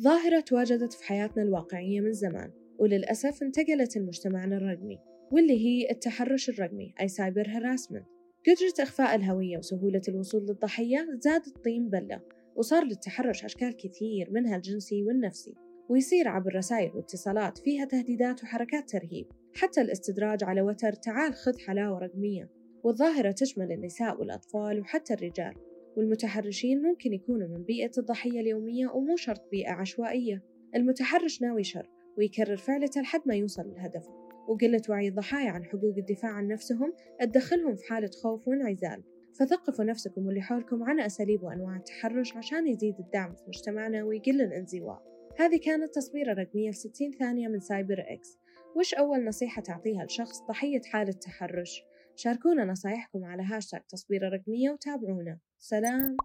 ظاهرة تواجدت في حياتنا الواقعية من زمان وللأسف انتقلت لمجتمعنا الرقمي واللي هي التحرش الرقمي أي سايبر هراسمنت قدرة إخفاء الهوية وسهولة الوصول للضحية زادت طين بلة وصار للتحرش أشكال كثير منها الجنسي والنفسي. ويصير عبر رسائل واتصالات فيها تهديدات وحركات ترهيب حتى الاستدراج على وتر تعال خذ حلاوة رقمية. والظاهرة تشمل النساء والأطفال وحتى الرجال. والمتحرشين ممكن يكونوا من بيئة الضحية اليومية ومو شرط بيئة عشوائية. المتحرش ناوي شر ويكرر فعلته لحد ما يوصل لهدفه وقلة وعي الضحايا عن حقوق الدفاع عن نفسهم تدخلهم في حالة خوف وانعزال. فثقفوا نفسكم واللي حولكم عن أساليب وأنواع التحرش عشان يزيد الدعم في مجتمعنا ويقل الانزواء. هذه كانت تصبيرة رقمية في 60 ثانية من CyberX. وش أول نصيحة تعطيها لشخص ضحية حالة تحرش؟ شاركونا نصايحكم على هاشتاغ تصويرة رقمية وتابعونا. سلام.